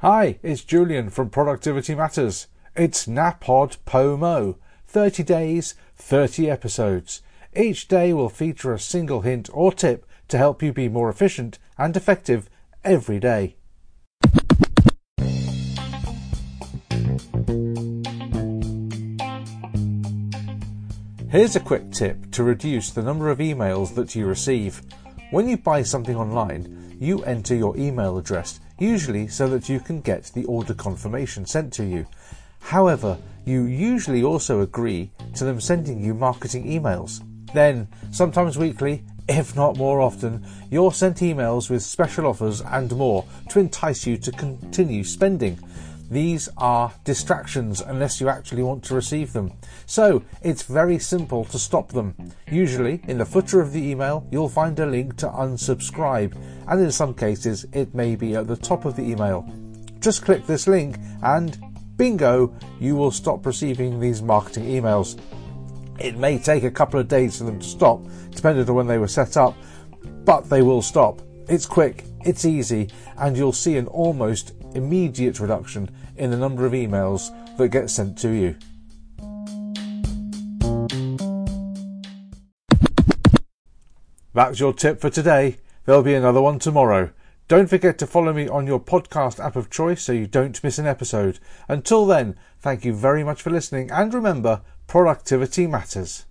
Hi, it's Julian from Productivity Matters. It's NaPodPoMo 30 days, 30 episodes. Each day will feature a single hint or tip to help you be more efficient and effective every day. Here's a quick tip to reduce the number of emails that you receive. When you buy something online, you enter your email address usually so that you can get the order confirmation sent to you. However, you usually also agree to them sending you marketing emails. Then, sometimes weekly, if not more often, you're sent emails with special offers and more to entice you to continue spending. These are distractions unless you actually want to receive them. So it's very simple to stop them. Usually, in the footer of the email, you'll find a link to unsubscribe, and in some cases, it may be at the top of the email. Just click this link, and bingo, you will stop receiving these marketing emails. It may take a couple of days for them to stop, depending on when they were set up, but they will stop. It's quick, it's easy, and you'll see an almost immediate reduction in the number of emails that get sent to you. That's your tip for today. There'll be another one tomorrow. Don't forget to follow me on your podcast app of choice so you don't miss an episode. Until then, thank you very much for listening and remember, productivity matters.